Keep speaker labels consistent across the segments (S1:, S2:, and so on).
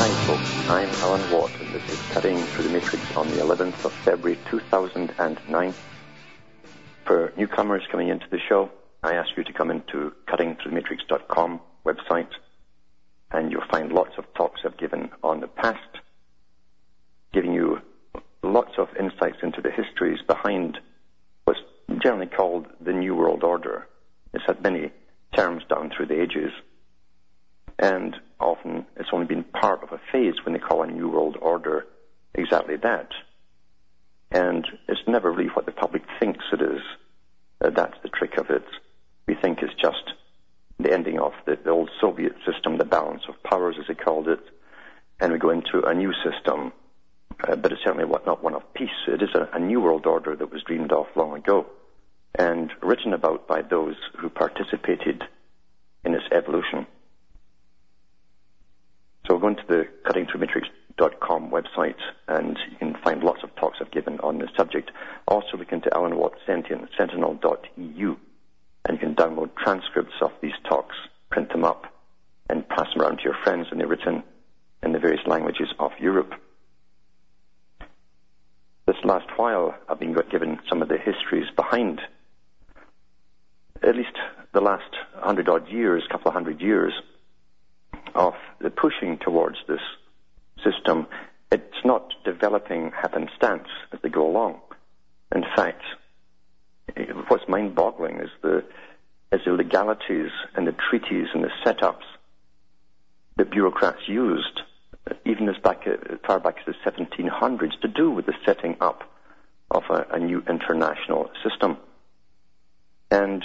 S1: Hi folks, I'm Alan Watt and this is Cutting Through the Matrix on the 11th of February 2009. For newcomers coming into the show, I ask you to come into cuttingthroughthematrix.com website and you'll find lots of talks I've given on the past, giving you lots of insights into the histories behind what's generally called the New World Order. It's had many terms down through the ages, and often it's only been part of a phase when they call a New World Order exactly that. And it's never really what the public thinks it is. Uh, that's the trick of it. We think it's just the ending of the, the old Soviet system, the balance of powers, as they called it, and we go into a new system. Uh, but it's certainly not one of peace. It is a, a new world order that was dreamed of long ago and written about by those who participated in its evolution. So go into the cuttingthroughmatrix.com website and you can find lots of talks I've given on this subject. Also look into Alan Watt Sentient, sentinel.eu and you can download transcripts of these talks, print them up, and pass them around to your friends when they're written in the various languages of Europe. This last while, I've been given some of the histories behind at least the last hundred odd years, couple of hundred years, of the pushing towards this system. It's not developing happenstance as they go along. In fact, what's mind-boggling is the is the legalities and the treaties and the setups that bureaucrats used, even as back as far back as the 1700s, to do with the setting up of a, a new international system. And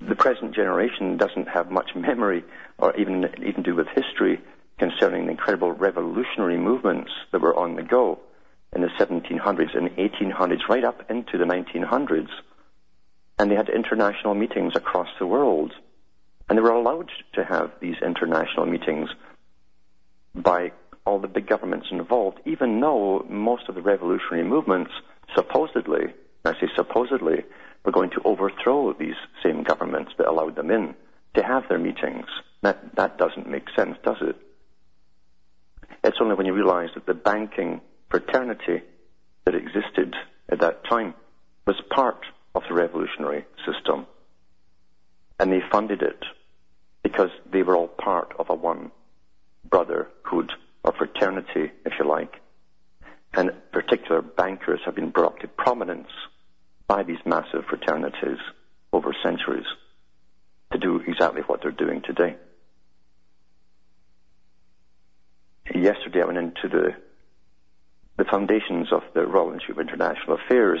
S1: the present generation doesn't have much memory or even even do with history concerning the incredible revolutionary movements that were on the go in the 1700s and 1800s, right up into the 1900s. And they had international meetings across the world. And they were allowed to have these international meetings by all the big governments involved, even though most of the revolutionary movements supposedly, I say supposedly, were going to overthrow these same governments that allowed them in to have their meetings. That, that doesn't make sense, does it? It's only when you realize that the banking fraternity that existed at that time was part of the revolutionary system. And they funded it because they were all part of a one brotherhood or fraternity, if you like. And particular bankers have been brought to prominence by these massive fraternities over centuries to do exactly what they're doing today. Yesterday I went into the the foundations of the Royal Institute of International Affairs,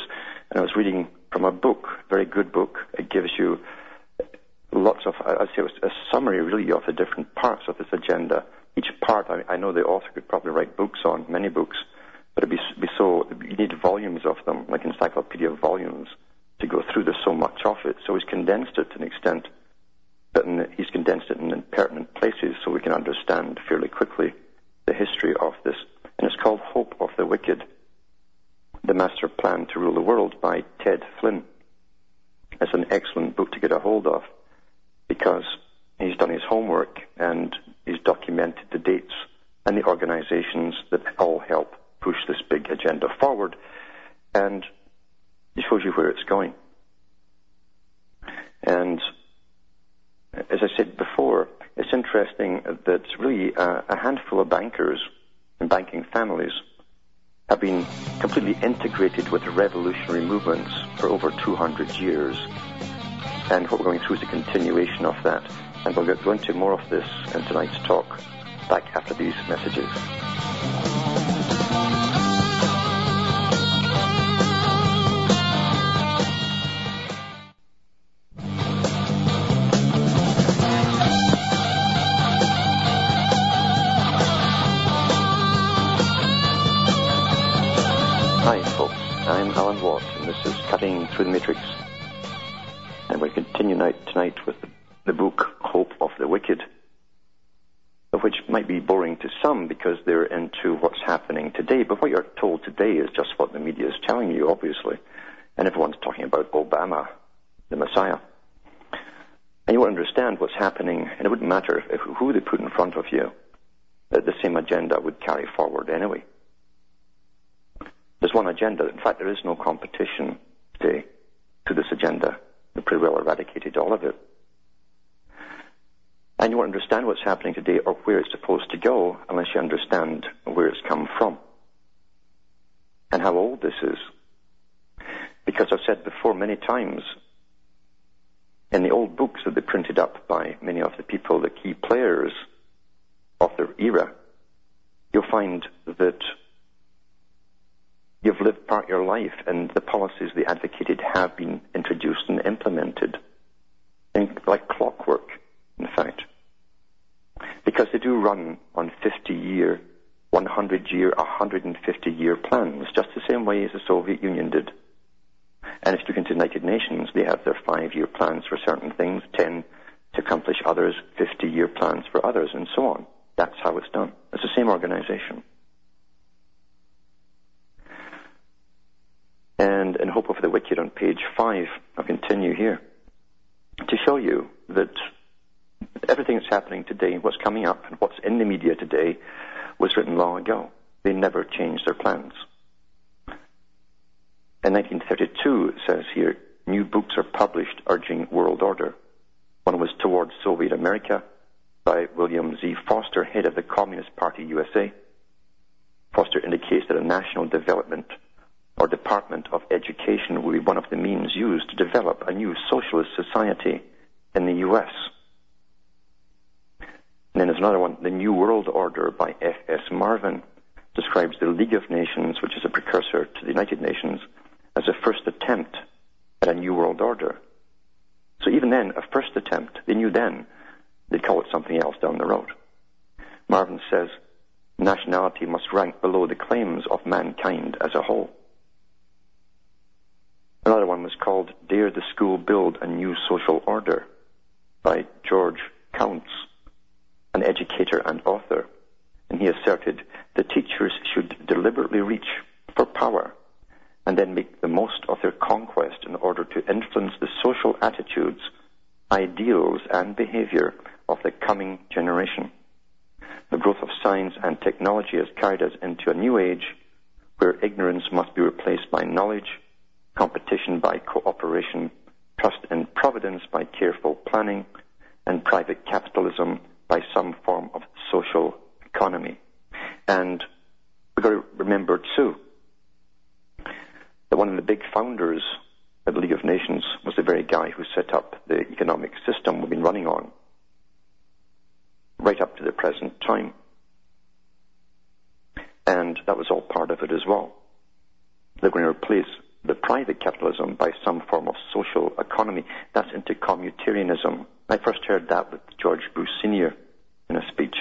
S1: and I was reading from a book, very good book. It gives you lots of, I'd say it was a summary really of the different parts of this agenda. Each part, I, I know the author could probably write books on, many books, but it'd be, be so, you need volumes of them, like encyclopedia volumes, to go through. There's so much of it. So he's condensed it to an extent, but in, he's condensed it in pertinent places so we can understand fairly quickly the history of this and it's called Hope of the Wicked, The Master Plan to Rule the World by Ted Flynn. It's an excellent book to get a hold of because he's done his homework and he's documented the dates and the organizations that all help push this big agenda forward and he shows you where it's going. And as I said before, it's interesting that really a, a handful of bankers and banking families have been completely integrated with revolutionary movements for over 200 years. And what we're going through is a continuation of that. And we'll go into more of this in tonight's talk back after these messages. Fact, there is no competition today to this agenda. They pretty well eradicated all of it. And you won't understand what's happening today or where it's supposed to go unless you understand where it's come from and how old this is. Because I've said before many times, in the old books that they printed up by many of the people, the key players of their era, you'll find that you've lived part of your life and the policies they advocated have been introduced and implemented. And like clockwork, in fact. Because they do run on 50 year, 100 year, 150 year plans, just the same way as the Soviet Union did. And if you look into the United Nations, they have their five-year plans for certain things, 10 to accomplish others, 50-year plans for others, and so on. That's how it's done. It's the same organization. And in Hope of the Wicked on page 5, I'll continue here, to show you that everything that's happening today, what's coming up, and what's in the media today, was written long ago. They never changed their plans. In 1932, it says here, new books are published urging world order. One was Towards Soviet America by William Z. Foster, head of the Communist Party USA. Foster indicates that a national development or Department of Education will be one of the means used to develop a new socialist society in the U.S. And then there's another one, The New World Order by F.S. Marvin, describes the League of Nations, which is a precursor to the United Nations, as a first attempt at a new world order. So even then, a first attempt, they knew then they'd call it something else down the road. Marvin says, nationality must rank below the claims of mankind as a whole. Another one was called Dare the School Build a New Social Order by George Counts, an educator and author. And he asserted the teachers should deliberately reach for power and then make the most of their conquest in order to influence the social attitudes, ideals, and behavior of the coming generation. The growth of science and technology has carried us into a new age where ignorance must be replaced by knowledge, competition by cooperation, trust in providence by careful planning, and private capitalism by some form of social economy. And we've got to remember too that one of the big founders of the League of Nations was the very guy who set up the economic system we've been running on right up to the present time. And that was all part of it as well. They're going to replace the private capitalism by some form of social economy. That's into communitarianism. I first heard that with George Bush Sr. in a speech.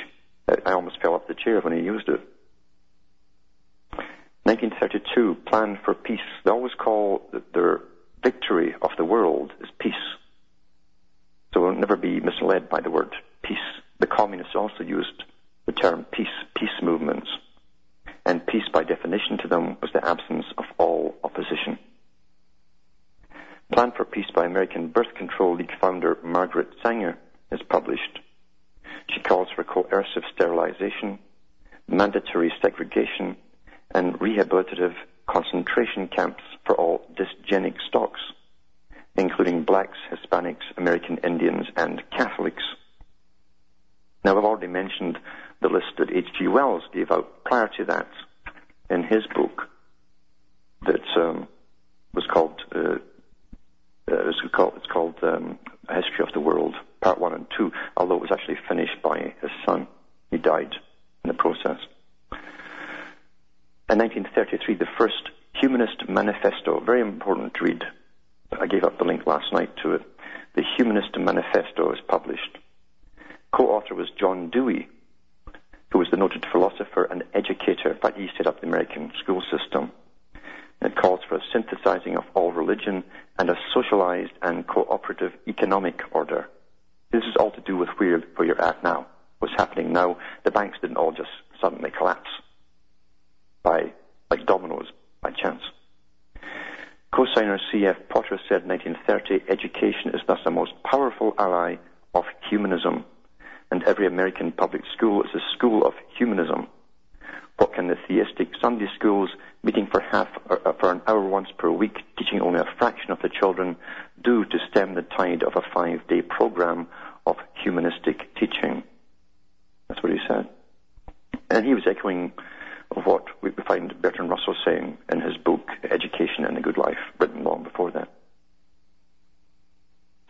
S1: I almost fell off the chair when he used it. 1932, Plan for Peace. They always call their victory of the world is peace. So we'll never be misled by the word peace. The communists also used the term peace, peace movements. And peace, by definition to them, was the absence of all opposition. Plan for Peace by American Birth Control League founder Margaret Sanger is published. She calls for coercive sterilization, mandatory segregation, and rehabilitative concentration camps for all dysgenic stocks, including blacks, Hispanics, American Indians, and Catholics. Now, I've already mentioned the list that H.G. Wells gave out prior to that in his book that um, was called, uh, uh, it's called, it's called um, History of the World, Part 1 and 2, although it was actually finished by his son. He died in the process. In 1933, the first Humanist Manifesto, very important to read. I gave up the link last night to it. The Humanist Manifesto is published. Co-author was John Dewey, who was the noted philosopher and educator. In fact, he set up the American school system. It calls for a synthesizing of all religion and a socialized and and cooperative economic order. This is all to do with where, where you're at now, what's happening now. The banks didn't all just suddenly collapse by, like dominoes, by chance. Co-signer C.F. Potter said in 1930, education is thus the most powerful ally of humanism, and every American public school is a school of humanism. What can the theistic Sunday schools, meeting for half uh, for an hour once per week, teaching only a fraction of the children, do to stem the tide of a five-day program of humanistic teaching? That's what he said. And he was echoing what we find Bertrand Russell saying in his book, Education and the Good Life, written long before that.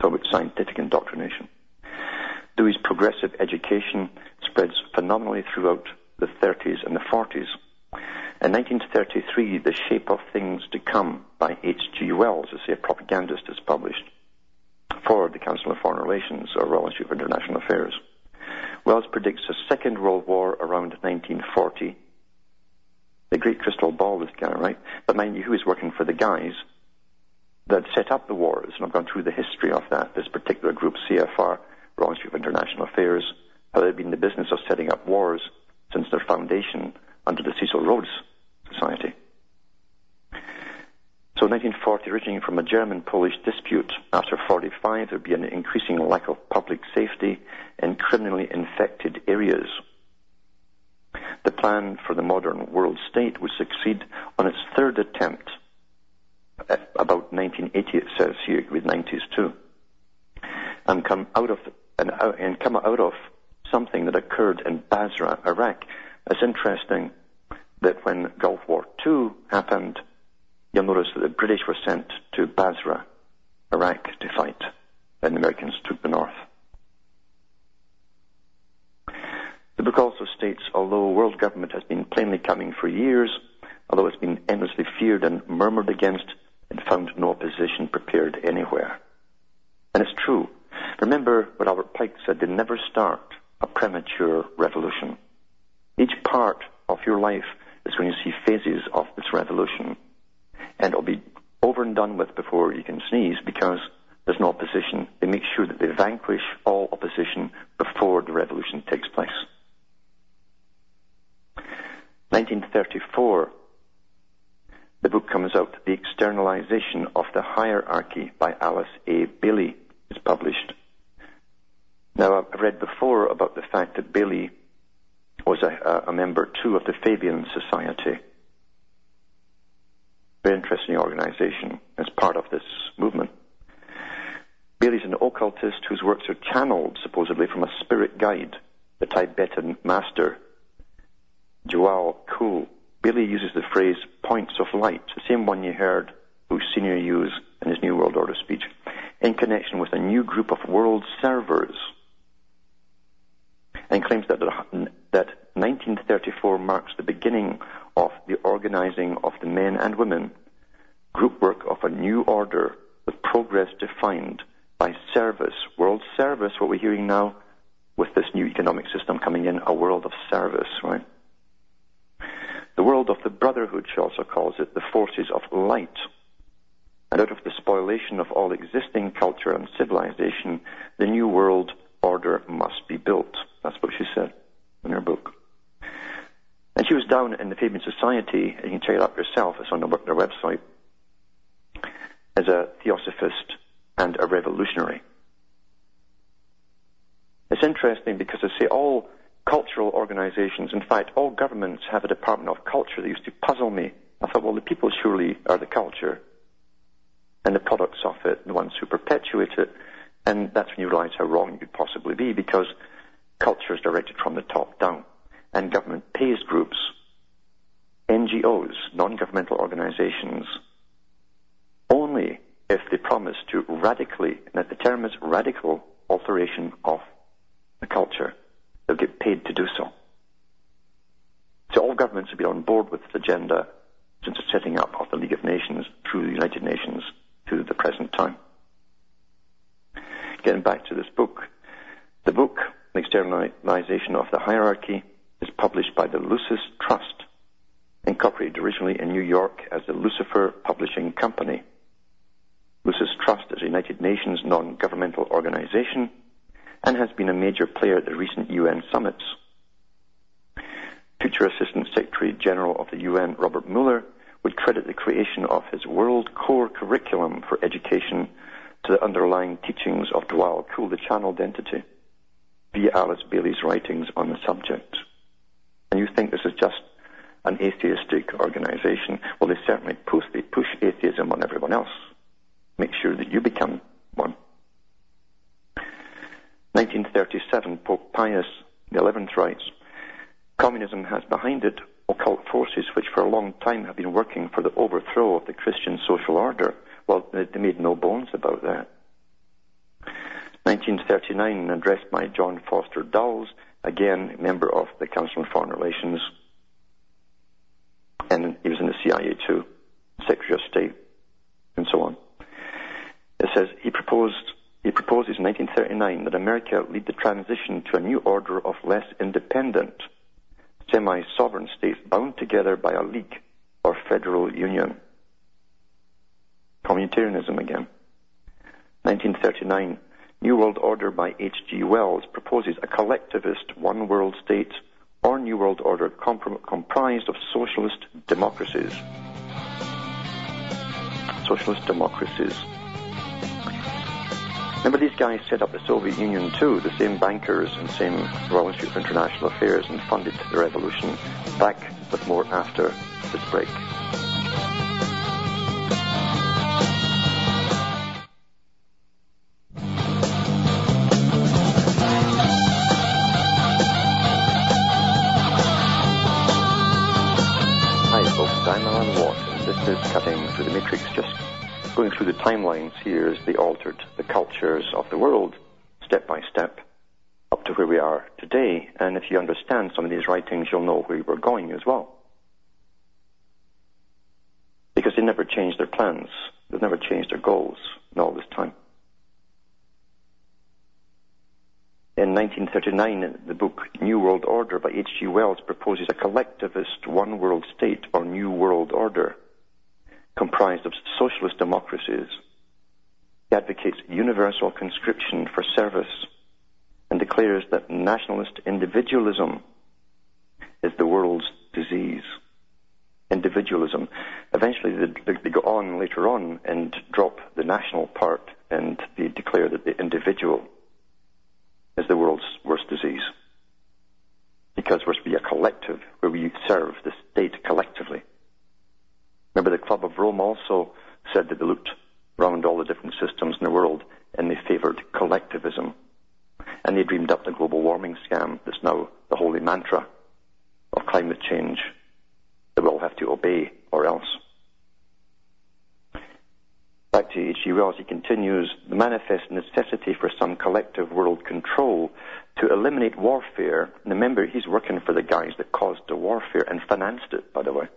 S1: So about scientific indoctrination. Dewey's progressive education spreads phenomenally throughout the 30s and the 40s. In 1933, The Shape of Things to Come by H.G. Wells, a propagandist, is published for the Council of Foreign Relations or Royal Institute for International Affairs. Wells predicts a Second World War around 1940. The great crystal ball, this guy, right? But mind you, who is working for the guys that set up the wars, and I've gone through the history of that, this particular group, CFR, Royal Institute of International Affairs, how they've been in the business of setting up wars since their foundation under the Cecil Rhodes Society. So 1940, originating from a German-Polish dispute, after 45 there'd be an increasing lack of public safety in criminally infected areas. The plan for the modern world state would succeed on its third attempt, about 1980 it says here, with 90s too, and come out of and, uh, and come out of something that occurred in Basra, Iraq. It's interesting that when Gulf War II happened, you'll notice that the British were sent to Basra, Iraq, to fight, and the Americans took the north. The book also states, although world government has been plainly coming for years, although it's been endlessly feared and murmured against, it found no opposition prepared anywhere. And it's true. Remember what Albert Pike said, they never start a premature revolution. Each part of your life is going to see phases of this revolution, and it'll be over and done with before you can sneeze because there's no opposition. They make sure that they vanquish all opposition before the revolution takes place. 1934, the book comes out, The Externalization of the Hierarchy by Alice A. Bailey is published. Now, I've read before about the fact that Bailey was a, a member too of the Fabian Society. Very interesting organization as part of this movement. Bailey's an occultist whose works are channeled supposedly from a spirit guide, the Tibetan master, Djwhal Khul. Bailey uses the phrase points of light, the same one you heard Bush Sr. use in his New World Order speech, in connection with a new group of world servers and claims that, that 1934 marks the beginning of the organizing of the men and women group work of a new order with progress defined by service, world service, what we're hearing now with this new economic system coming in, a world of service, right? The world of the brotherhood, she also calls it, the forces of light. And out of the spoliation of all existing culture and civilization, the new world order must be built. That's what she said in her book. And she was down in the Fabian Society, and you can check it up yourself, it's on their, website, as a theosophist and a revolutionary. It's interesting because I say all cultural organizations, in fact, all governments have a department of culture that used to puzzle me. I thought, well, the people surely are the culture, and the products of it, the ones who perpetuate it. And that's when you realize how wrong you could possibly be because culture is directed from the top down. And government pays groups, NGOs, non-governmental organizations, only if they promise to radically, and the term is radical alteration of the culture, they'll get paid to do so. So all governments have been on board with this agenda since the setting up of the League of Nations through the United Nations to the present time getting back to this book, the book, Externalization of the Hierarchy, is published by the Lucis Trust, incorporated originally in New York as the Lucifer Publishing Company. Lucis Trust is a United Nations non-governmental organization and has been a major player at the recent UN summits. Future Assistant Secretary General of the UN, Robert Muller, would credit the creation of his World Core Curriculum for Education to the underlying teachings of Djwhal Khul, the channeled entity, via Alice Bailey's writings on the subject. And you think this is just an atheistic organization? Well, they certainly push, they push atheism on everyone else. Make sure that you become one. 1937, Pope Pius XI writes, Communism has behind it occult forces which for a long time have been working for the overthrow of the Christian social order. Well, they made no bones about that. 1939, an address by John Foster Dulles, again member of the Council on Foreign Relations, and he was in the CIA too, Secretary of State, and so on. It says he proposed he proposes in 1939 that America lead the transition to a new order of less independent, semi-sovereign states bound together by a league or federal union. Communitarianism again. 1939, New World Order by H.G. Wells proposes a collectivist one world state or New World Order comprised of socialist democracies. Socialist democracies. Remember, these guys set up the Soviet Union too, the same bankers and same Royal Institute for International Affairs, and funded the revolution. Back with more after this break. This is Cutting through the matrix, just going through the timelines here as they altered the cultures of the world step by step up to where we are today. And if you understand some of these writings, you'll know where we're going as well. Because they never changed their plans. They've never changed their goals in all this time. In 1939, the book New World Order by H.G. Wells proposes a collectivist one world state or New World Order comprised of socialist democracies. He advocates universal conscription for service and declares that nationalist individualism is the world's disease. Individualism. Eventually, they, they, go on later on and drop the national part and they declare that the individual is the world's worst disease. Because we're to be a collective where we serve the state collectively. Remember, the Club of Rome also said that they looked around all the different systems in the world and they favored collectivism. And they dreamed up the global warming scam that's now the holy mantra of climate change that we all have to obey or else. Back to H.G. Wells, he continues, the manifest necessity for some collective world control to eliminate warfare. And remember, he's working for the guys that caused the warfare and financed it, by the way.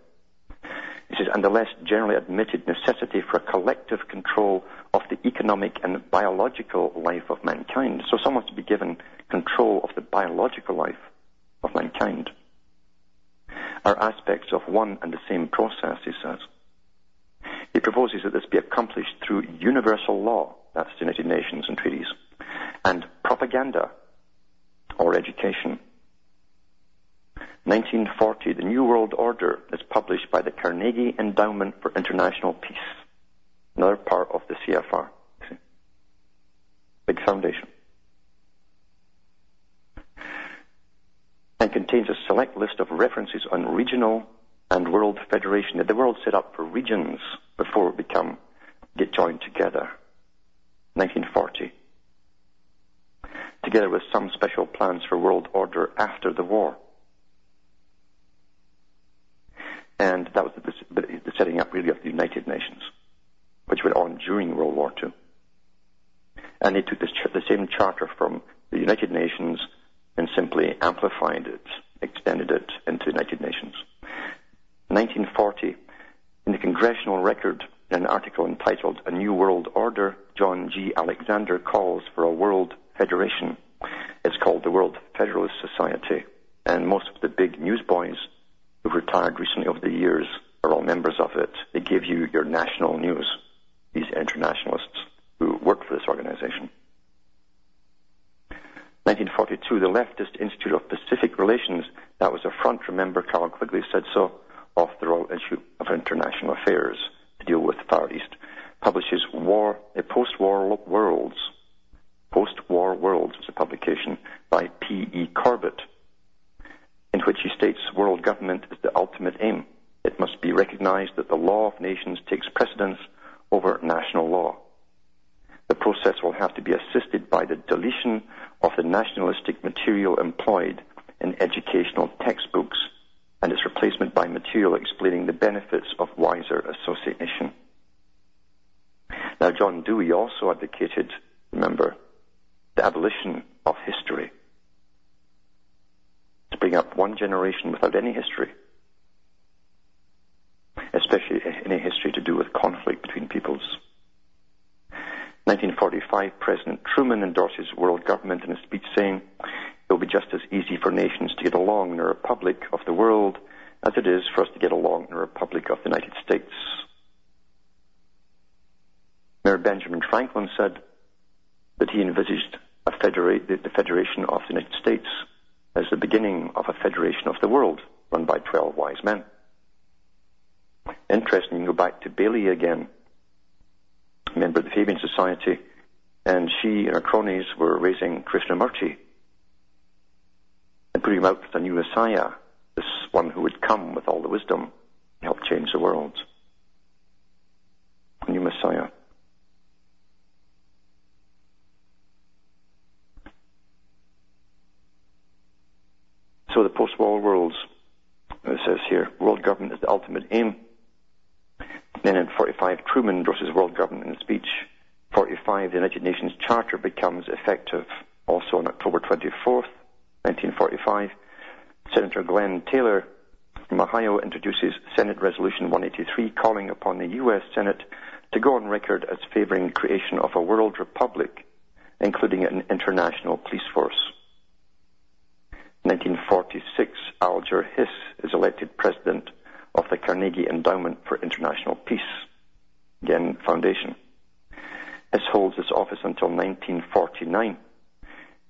S1: He says, and the less generally admitted necessity for a collective control of the economic and biological life of mankind. So someone's to be given control of the biological life of mankind. Are aspects of one and the same process, he says. He proposes that this be accomplished through universal law, that's the United Nations and treaties, and propaganda or education 1940, The New World Order is published by the Carnegie Endowment for International Peace, another part of the CFR. Big foundation. And contains a select list of references on regional and world federation. The world set up for regions before it become get joined together. 1940. Together with some special plans for world order after the war. And that was the, the setting up really of the United Nations, which went on during World War II. And they took this, the same charter from the United Nations and simply amplified it, extended it into the United Nations. 1940, in the Congressional Record, in an article entitled A New World Order, John G. Alexander calls for a world federation. It's called the World Federalist Society. And most of the big newsboys who've retired recently over the years are all members of it. They give you your national news these internationalists who work for this organization. 1942, the Leftist Institute of Pacific Relations, that was a front, remember, Carroll Quigley said so, of the Royal Institute of International Affairs to deal with the Far East, publishes War, a Post-War Worlds. Post-War Worlds was a publication by P.E. Corbett, in which he states world government is the ultimate aim. It must be recognized that the law of nations takes precedence over national law. The process will have to be assisted by the deletion of the nationalistic material employed in educational textbooks and its replacement by material explaining the benefits of wiser association. Now, John Dewey also advocated, remember, the abolition of history. To bring up one generation without any history, especially any history to do with conflict between peoples. 1945, President Truman endorses world government in a speech saying, it will be just as easy for nations to get along in a republic of the world as it is for us to get along in a republic of the United States. Mayor Benjamin Franklin said that he envisaged federa- the Federation of the United States as the beginning of a federation of the world run by 12 wise men. Interesting, you can go back to Bailey again member of the Fabian Society, and she and her cronies were raising Krishnamurti and putting him out as a new Messiah, this one who would come with all the wisdom and help change the world. A new Messiah. So the post-war worlds, it says here, world government is the ultimate aim then in 45, Truman endorses world government in a speech. 45, the United Nations Charter becomes effective. Also on October 24th, 1945, Senator Glenn Taylor from Ohio introduces Senate Resolution 183 calling upon the U.S. Senate to go on record as favoring creation of a world republic, including an international police force. 1946, Alger Hiss is elected president of the Carnegie Endowment for International Peace, again, foundation. This holds this office until 1949.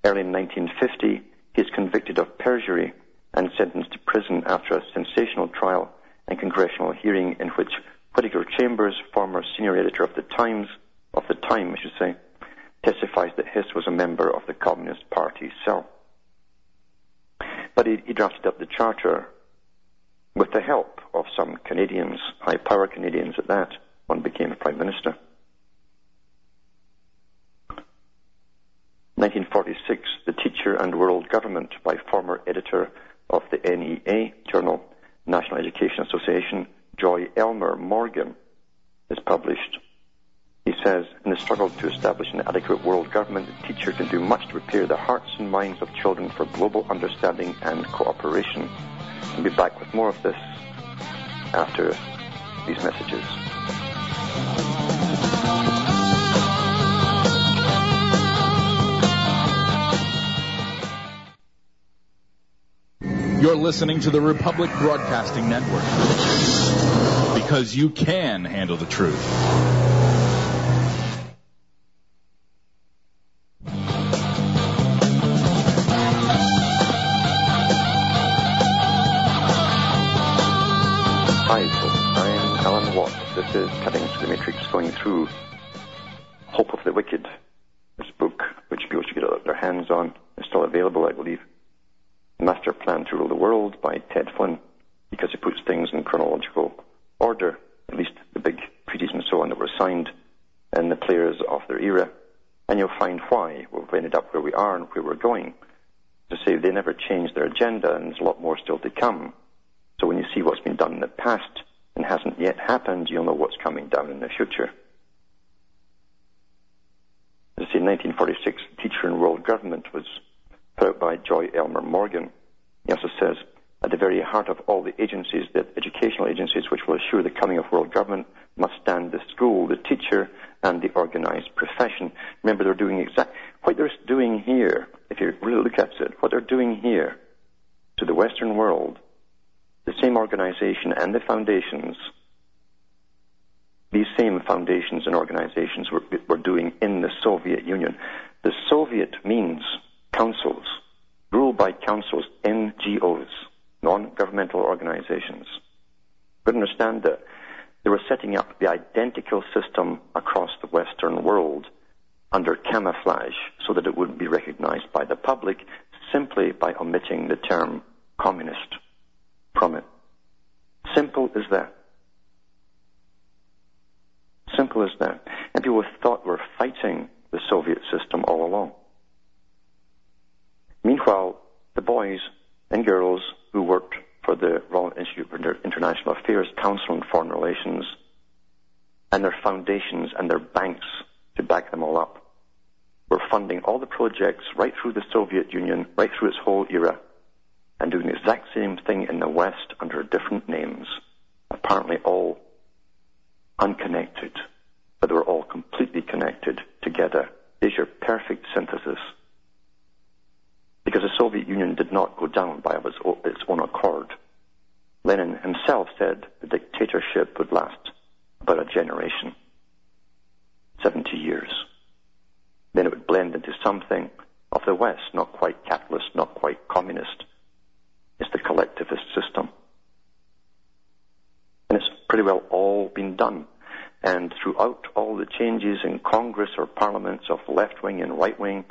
S1: Early in 1950, he is convicted of perjury and sentenced to prison after a sensational trial and congressional hearing in which Whittaker Chambers, former senior editor of the Times, of the Time, I should say, testifies that Hiss was a member of the Communist Party cell. But he, he drafted up the charter with the help of some Canadians, high power Canadians at that, one became Prime Minister. 1946, The Teacher and World Government by former editor of the NEA journal, National Education Association, Joy Elmer Morgan, is published. Says, in the struggle to establish an adequate world government, the teacher can do much to prepare the hearts and minds of children for global understanding and cooperation. I'll be back with more of this after these messages.
S2: You're listening to the Republic Broadcasting Network because you can handle the truth.
S1: Agencies, the educational agencies which will assure the coming of world government, must stand the school, the teacher, and the organized profession. Remember, they're doing exactly what they're doing here. If you really look at it, what they're doing here to the Western world the same organization and the foundations these same foundations and organizations were, were doing in the Soviet Union. The Soviet means councils, ruled by councils, NGOs, non-governmental organizations. But understand that they were setting up the identical system across the Western world under camouflage so that it wouldn't be recognized by the public simply by omitting the term communist from it. Simple as that. Simple as that. And people thought we were fighting the Soviet system all along. Meanwhile, the boys and girls who worked for the Royal Institute for International Affairs Council on Foreign Relations and their foundations and their banks to back them all up were funding all the projects right through the Soviet Union, right through its whole era, and doing the exact same thing in the West under different names, apparently all unconnected, but they were all completely connected together. Is your perfect synthesis. Because the Soviet Union did not go down by its own accord. Lenin himself said the dictatorship would last about a generation, 70 years. Then it would blend into something of the West, not quite capitalist, not quite communist. It's the collectivist system. And it's pretty well all been done. And throughout all the changes in Congress or parliaments of left wing and right wing,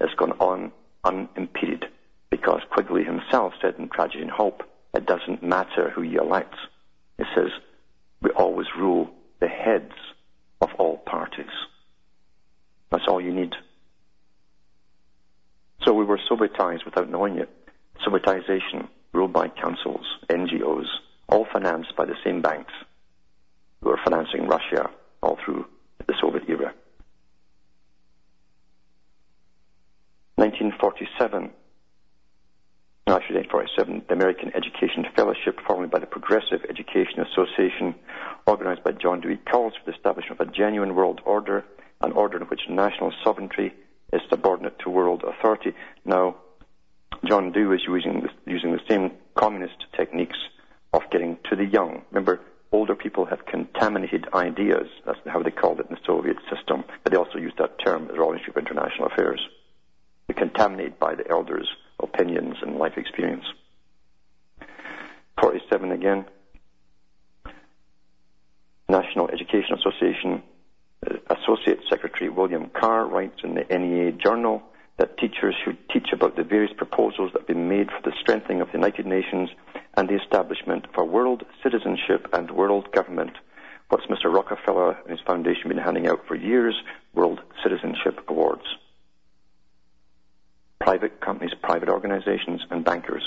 S1: it's gone on unimpeded. Because Quigley himself said in Tragedy and Hope, it doesn't matter who you elect. It says, we always rule the heads of all parties. That's all you need. So we were Sovietized without knowing it. Sovietization, ruled by councils, NGOs, all financed by the same banks who were financing Russia all through the Soviet era. 1947, no, actually 1947, the American Education Fellowship, formed by the Progressive Education Association, organized by John Dewey, calls for the establishment of a genuine world order, an order in which national sovereignty is subordinate to world authority. Now, John Dewey is using the, using the same communist techniques of getting to the young. Remember, older people have contaminated ideas. That's how they called it in the Soviet system. But they also used that term, the Institute of International Affairs. Contaminated by the elders' opinions and life experience. 47 again. National Education Association uh, Associate Secretary William Carr writes in the NEA Journal that teachers should teach about the various proposals that have been made for the strengthening of the United Nations and the establishment of a world citizenship and world government. What's Mr. Rockefeller and his foundation been handing out for years? World Citizenship Awards. Private companies, private organizations, and bankers.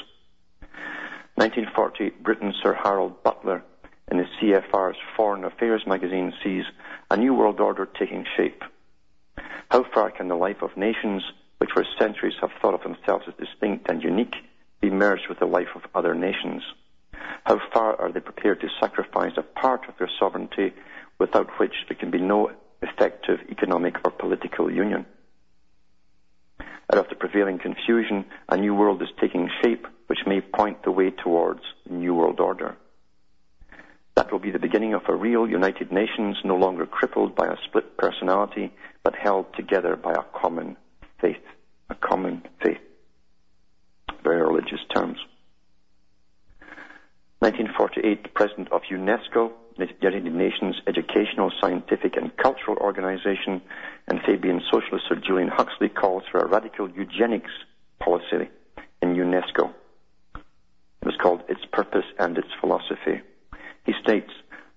S1: 1940, Britain's Sir Harold Butler in the CFR's Foreign Affairs magazine sees a new world order taking shape. How far can the life of nations, which for centuries have thought of themselves as distinct and unique, be merged with the life of other nations? How far are they prepared to sacrifice a part of their sovereignty without which there can be no effective economic or political union? Out of the prevailing confusion, a new world is taking shape which may point the way towards a new world order. That will be the beginning of a real United Nations, no longer crippled by a split personality, but held together by a common faith. A common faith very religious terms. 1948, the president of UNESCO, the United Nations Educational, Scientific and Cultural Organization, and Fabian socialist Sir Julian Huxley calls for a radical eugenics policy in UNESCO. It was called Its Purpose and Its Philosophy. He states,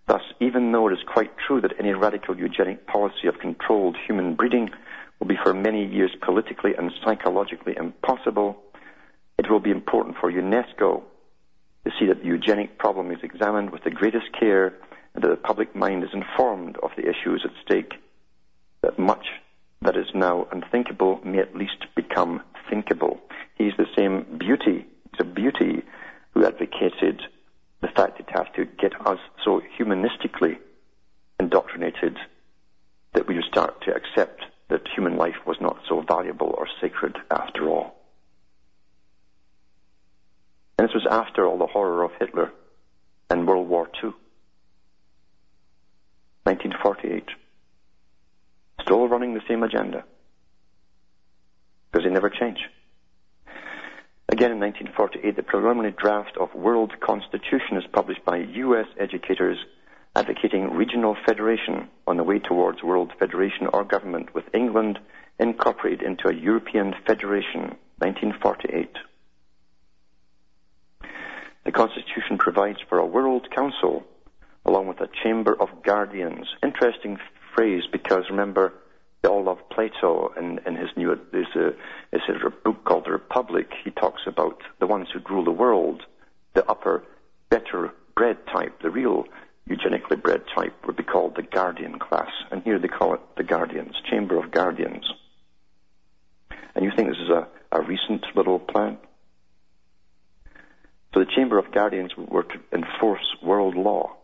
S1: thus, even though it is quite true that any radical eugenic policy of controlled human breeding will be for many years politically and psychologically impossible, it will be important for UNESCO to see that the eugenic problem is examined with the greatest care and that the public mind is informed of the issues at stake, that much that is now unthinkable may at least become thinkable. He's the same beauty, a beauty who advocated the fact that has to get us so humanistically indoctrinated that we would start to accept that human life was not so valuable or sacred after all. And this was after all the horror of Hitler and World War II. 1948. Still running the same agenda. Because they never change. Again in 1948, the preliminary draft of World Constitution is published by U.S. educators advocating regional federation on the way towards world federation or government with England incorporated into a European federation, 1948. The Constitution provides for a World Council along with a Chamber of Guardians. Interesting phrase because remember, they all love Plato and, and his new, there's a, there's a book called The Republic. He talks about the ones who rule the world, the upper, better bred type, the real eugenically bred type would be called the guardian class. And here they call it the guardians, Chamber of Guardians. And you think this is a, a recent little plan? So the Chamber of Guardians were to enforce world law.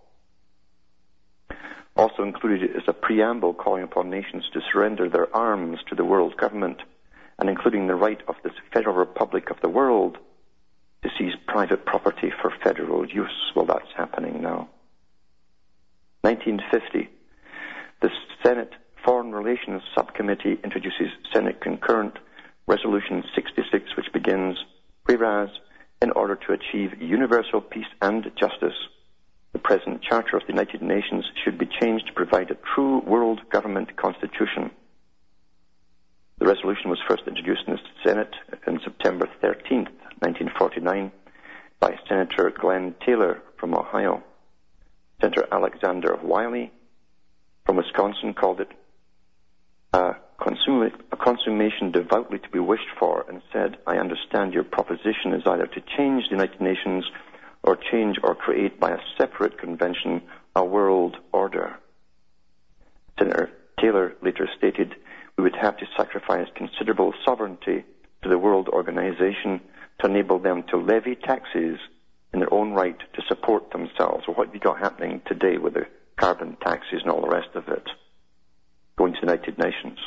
S1: Also included is a preamble calling upon nations to surrender their arms to the world government and including the right of the Federal Republic of the world to seize private property for federal use. Well, that's happening now. 1950, the Senate Foreign Relations Subcommittee introduces Senate Concurrent Resolution 66, which begins, whereas, in order to achieve universal peace and justice, the present Charter of the United Nations should be changed to provide a true world government constitution. The resolution was first introduced in the Senate on September 13, 1949, by Senator Glen Taylor from Ohio. Senator Alexander Wiley from Wisconsin called it a, a consummation devoutly to be wished for and said, I understand your proposition is either to change the United Nations or change or create by a separate convention a world order. Senator Taylor later stated, we would have to sacrifice considerable sovereignty to the world organization to enable them to levy taxes in their own right to support themselves. Well, what have you got happening today with the carbon taxes and all the rest of it going to the United Nations?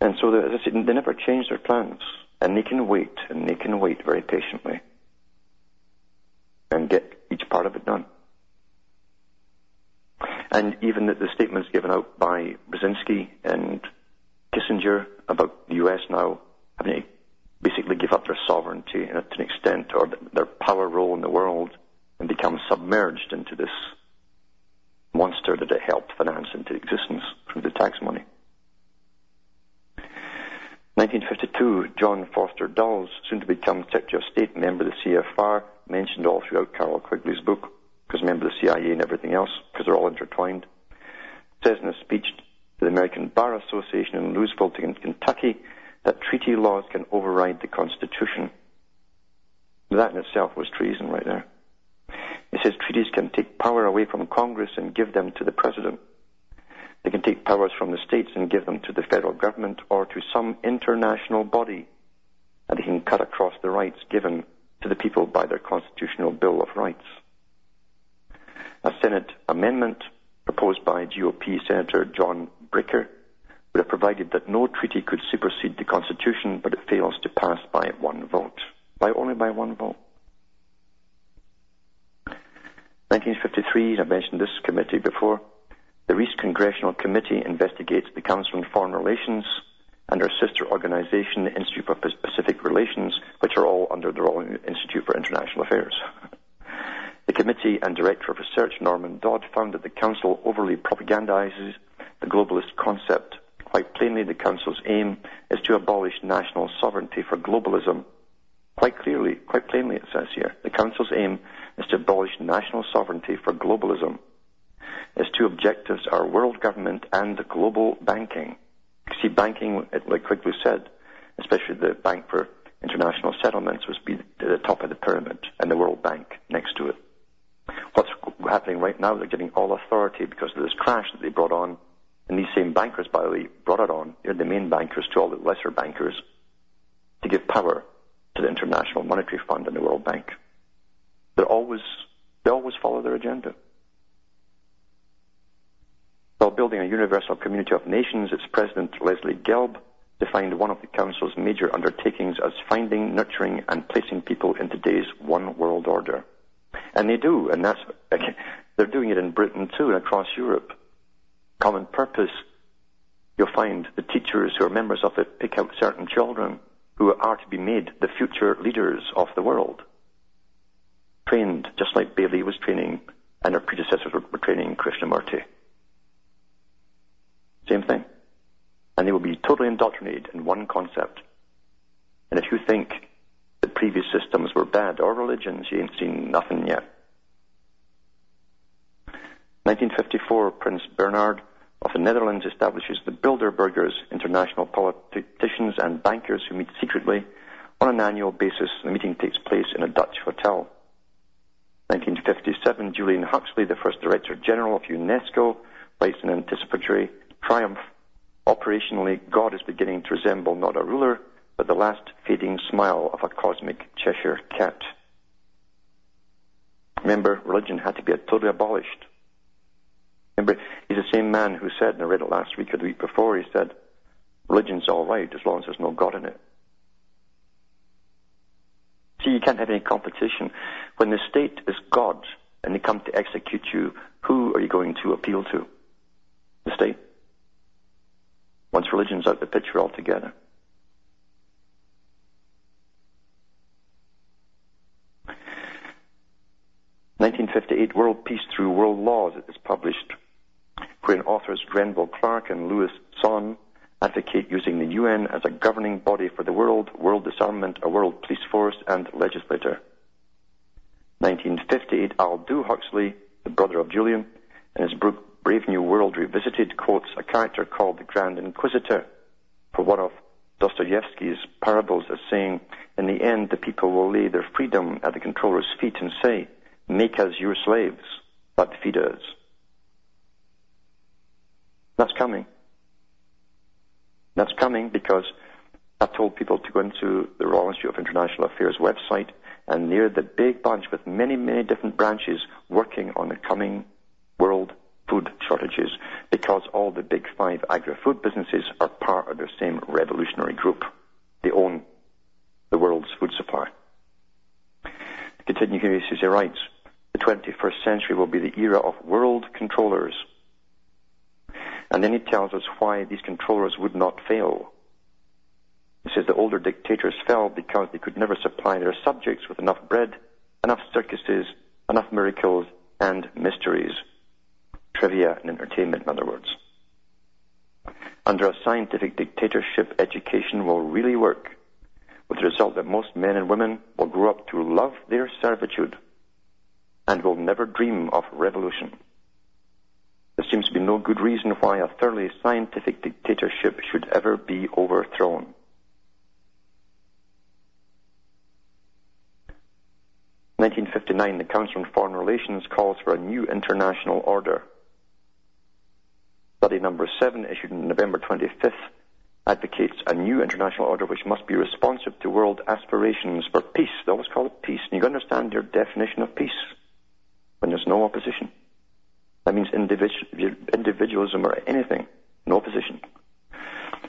S1: And so, as I said, they never change their plans. And they can wait, and they can wait very patiently and get each part of it done. And even the, statements given out by Brzezinski and Kissinger about the U.S. now having to basically give up their sovereignty to an extent or their power role in the world and become submerged into this monster that it helped finance into existence through the tax money. 1952, John Foster Dulles, soon to become Secretary of State, member of the CFR, mentioned all throughout Carroll Quigley's book, because member of the CIA and everything else, because they're all intertwined, says in a speech to the American Bar Association in Louisville, Kentucky, that treaty laws can override the Constitution. That in itself was treason right there. It says treaties can take power away from Congress and give them to the President. They can take powers from the states and give them to the federal government or to some international body. And they can cut across the rights given to the people by their Constitutional Bill of Rights. A Senate amendment proposed by GOP Senator John Bricker would have provided that no treaty could supersede the Constitution, but it fails to pass by one vote. By only by one vote. 1953, I mentioned this committee before. The Reece Congressional Committee investigates the Council on Foreign Relations and our sister organization, the Institute for Pacific Relations, which are all under the Royal Institute for International Affairs. The committee and director of research, Norman Dodd, found that the Council overly propagandizes the globalist concept Quite plainly, the Council's aim is to abolish national sovereignty for globalism. Quite clearly, quite plainly, it says here, the Council's aim is to abolish national sovereignty for globalism. Its two objectives are world government and global banking. See, banking, like Quigley said, especially the Bank for International Settlements, was be at the top of the pyramid, and the World Bank next to it. What's happening right now? They're getting all authority because of this crash that they brought on and these same bankers, by the way, brought it on, they're the main bankers to all the lesser bankers, to give power to the International Monetary Fund and the World Bank. They're always, they always follow their agenda. While building a universal community of nations, its president, Leslie Gelb, defined one of the Council's major undertakings as finding, nurturing, and placing people in today's one world order. And they do, and that's, they're doing it in Britain too and across Europe. Common purpose, you'll find the teachers who are members of it pick out certain children who are to be made the future leaders of the world. Trained just like Bailey was training and her predecessors were, were training Krishnamurti. Same thing. And they will be totally indoctrinated in one concept. And if you think the previous systems were bad or religions, you ain't seen nothing yet. 1954, Prince Bernhard of the Netherlands establishes the Bilderbergers, international politicians and bankers who meet secretly on an annual basis. The meeting takes place in a Dutch hotel. 1957, Julian Huxley, the first Director General of UNESCO, writes an anticipatory triumph. Operationally, God is beginning to resemble not a ruler, but the last fading smile of a cosmic Cheshire cat. Remember, religion had to be totally abolished. Remember, he's the same man who said, and I read it last week or the week before, he said, religion's all right as long as there's no God in it. See, you can't have any competition. When the state is God and they come to execute you, who are you going to appeal to? The state. Once religion's out the picture altogether. Nineteen fifty eight World Peace Through World Laws is published wherein authors Grenville Clark and Louis Sohn advocate using the UN as a governing body for the world, world disarmament, a world police force, and legislator. 1958, Aldous Huxley, the brother of Julian, in his book Brave New World Revisited, quotes a character called the Grand Inquisitor for one of Dostoevsky's parables as saying, In the end, the people will lay their freedom at the controller's feet and say, Make us your slaves, but feed us. That's coming. That's coming because I've told people to go into the Royal Institute of International Affairs website and near the big bunch with many, many different branches working on the coming world food shortages because all the big five agri-food businesses are part of the same revolutionary group. They own the world's food supply. Continue he writes, the 21st century will be the era of world controllers and then he tells us why these controllers would not fail. He says the older dictators fell because they could never supply their subjects with enough bread, enough circuses, enough miracles, and mysteries. Trivia and entertainment, in other words. Under a scientific dictatorship, education will really work, with the result that most men and women will grow up to love their servitude and will never dream of revolution. There seems to be no good reason why a thoroughly scientific dictatorship should ever be overthrown. In 1959, the Council on Foreign Relations calls for a new international order. Study number seven, issued on November 25th, advocates a new international order which must be responsive to world aspirations for peace. They always call it peace. And you understand your definition of peace when there's no opposition. That means individualism or anything, no opposition.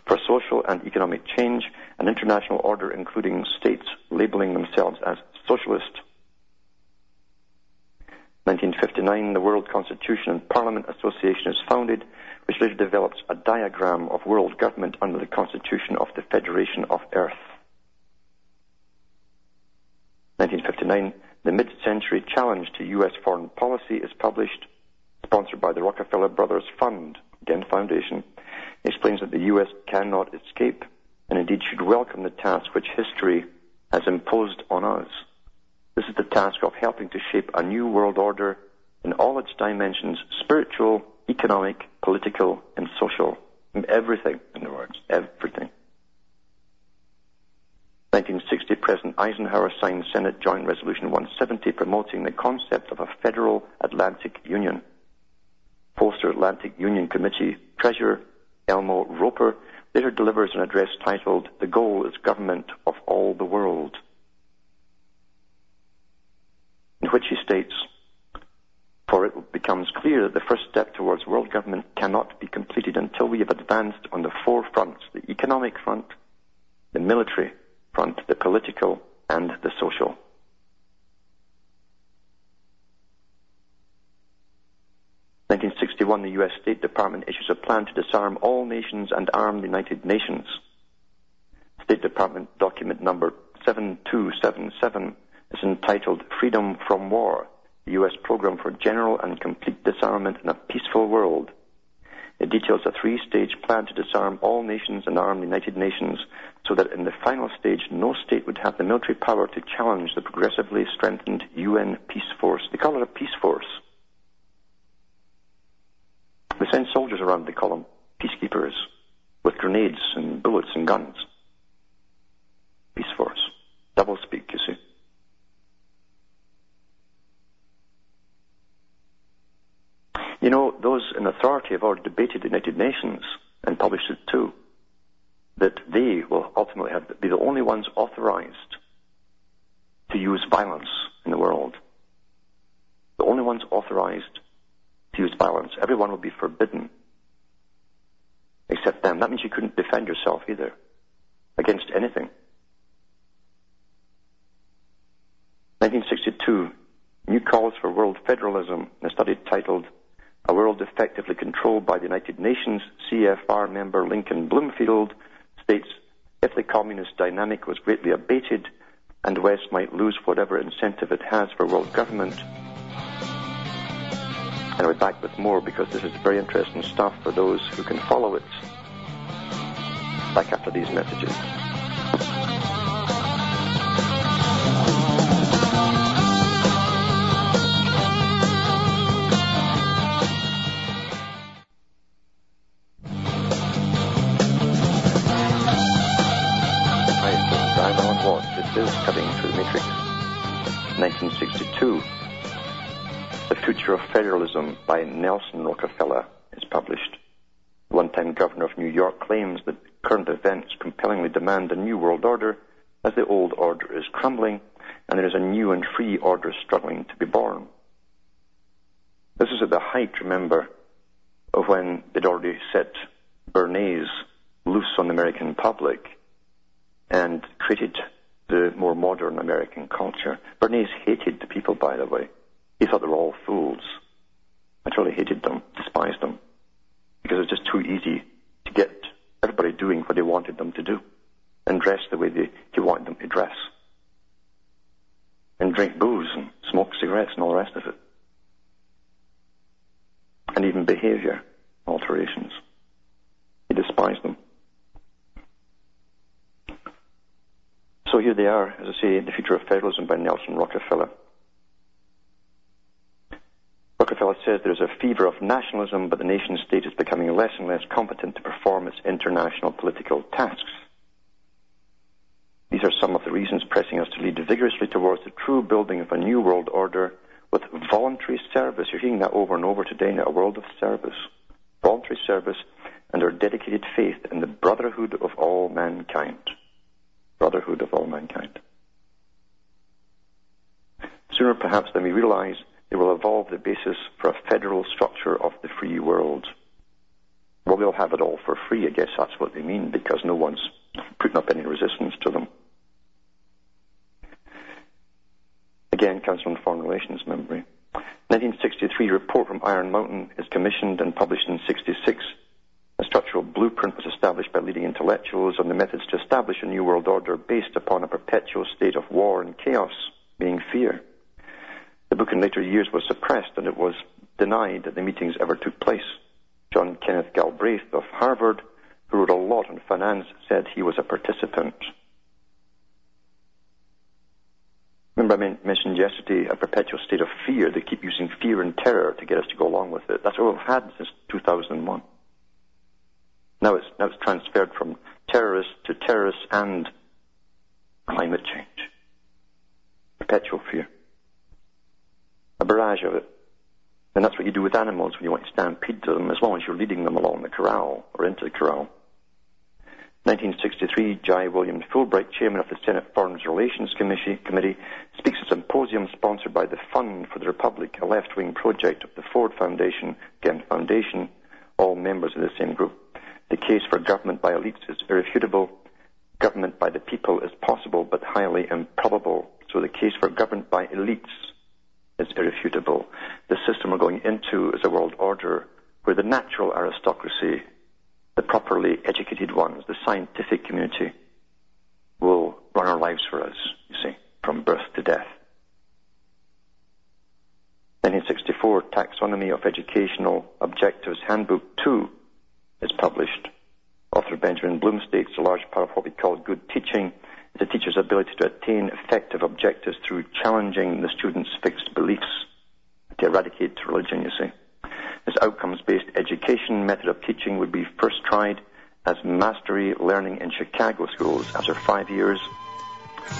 S1: For social and economic change, an international order including states labeling themselves as socialist. 1959, the World Constitution and Parliament Association is founded, which later develops a diagram of world government under the Constitution of the Federation of Earth. 1959, the mid-century challenge to U.S. foreign policy is published sponsored by the Rockefeller Brothers Fund, again foundation, explains that the U.S. cannot escape and indeed should welcome the task which history has imposed on us. This is the task of helping to shape a new world order in all its dimensions, spiritual, economic, political, and social. Everything, in other words, everything. 1960, President Eisenhower signed Senate Joint Resolution 170 promoting the concept of a federal Atlantic Union. Poster Atlantic Union Committee Treasurer Elmo Roper later delivers an address titled The Goal is Government of All the World, in which he states, For it becomes clear that the first step towards world government cannot be completed until we have advanced on the four fronts the economic front, the military front, the political, and the social. 1961, the U.S. State Department issues a plan to disarm all nations and arm the United Nations. State Department document number 7277 is entitled Freedom from War, the U.S. Program for General and Complete Disarmament in a Peaceful World. It details a three-stage plan to disarm all nations and arm the United Nations so that in the final stage no state would have the military power to challenge the progressively strengthened UN peace force. They call it a peace force. They send soldiers around, they call them peacekeepers, with grenades and bullets and guns. Peace force. Double speak, you know, those in authority have already debated the United Nations and published it too, that they will ultimately have, be the only ones authorized to use violence in the world. The only ones authorized to use violence. Everyone will be forbidden except them. That means you couldn't defend yourself either against anything. 1962, new calls for world federalism, a study titled A World Effectively Controlled by the United Nations, CFR member Lincoln Bloomfield states, if the communist dynamic was greatly abated and West might lose whatever incentive it has for world government, and be back with more because this is very interesting stuff for those who can follow it. Back after these messages. 1962. The Future of Federalism by Nelson Rockefeller is published. The one-time governor of New York claims that current events compellingly demand a new world order as the old order is crumbling and there is a new and free order struggling to be born. This is at the height, remember, of when they'd already set Bernays loose on the American public and created the more modern American culture. Bernays hated the people, by the way. He thought they were all fools. I hated them, despised them, because it was just too easy to get everybody doing what they wanted them to do and dress the way they, he wanted them to dress and drink booze and smoke cigarettes and all the rest of it. And even behavior alterations. He despised them. So here they are, as I say, The Future of Federalism by Nelson Rockefeller. Rockefeller says there is a fever of nationalism, but the nation state is becoming less and less competent to perform its international political tasks. These are some of the reasons pressing us to lead vigorously towards the true building of a new world order with voluntary service. You're hearing that over and over today now, a world of service. Voluntary service and our dedicated faith in the brotherhood of all mankind. Brotherhood of all mankind. Sooner perhaps than we realize, they will evolve the basis for a federal structure of the free world. Well, they'll have it all for free. I guess that's what they mean because no one's putting up any resistance to them. Again, comes from Foreign Relations Memory. 1963 report from Iron Mountain is commissioned and published in 66. Structural blueprint was established by leading intellectuals on the methods to establish a new world order based upon a perpetual state of war and chaos, meaning fear. The book in later years was suppressed and it was denied that the meetings ever took place. John Kenneth Galbraith of Harvard, who wrote a lot on finance, said he was a participant. Remember I mentioned yesterday a perpetual state of fear. They keep using fear and terror to get us to go along with it. That's what we've had since 2001. Now it's, now it's transferred from terrorists to terrorists and climate change. Perpetual fear. A barrage of it. And that's what you do with animals when you want to stampede to them, as long as you're leading them along the corral or into the corral. 1963, J. William Fulbright, chairman of the Senate Foreign Relations Committee, speaks at a symposium sponsored by the Fund for the Republic, a left-wing project of the Ford Foundation, again, Foundation, all members of the same group. The case for government by elites is irrefutable. Government by the people is possible but highly improbable. So the case for government by elites is irrefutable. The system we're going into is a world order where the natural aristocracy, the properly educated ones, the scientific community, will run our lives for us, you see, from birth to death. 1964 Taxonomy of Educational Objectives Handbook 2 is published. Author Benjamin Bloom states a large part of what we call good teaching is a teacher's ability to attain affective objectives through challenging the student's fixed beliefs, to eradicate religion, you see. This outcomes-based education method of teaching would be first tried as mastery learning in Chicago schools after five years.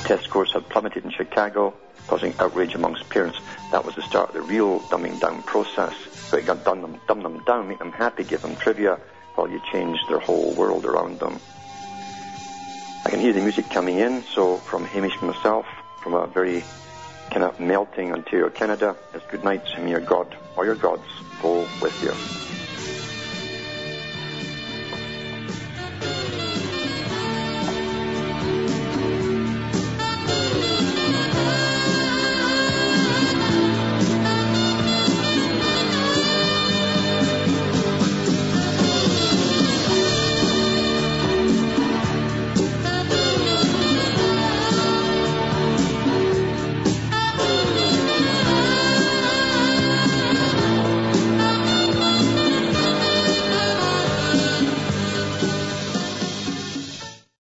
S1: Test scores had plummeted in Chicago causing outrage amongst parents. That was the start of the real dumbing down process. But it got dumb them, dumb them down, make them happy, give them trivia, while you change their whole world around them. I can hear the music coming in, so from Hamish myself, from a very kind of melting Ontario, Canada, it's good night from your God or your gods go with you.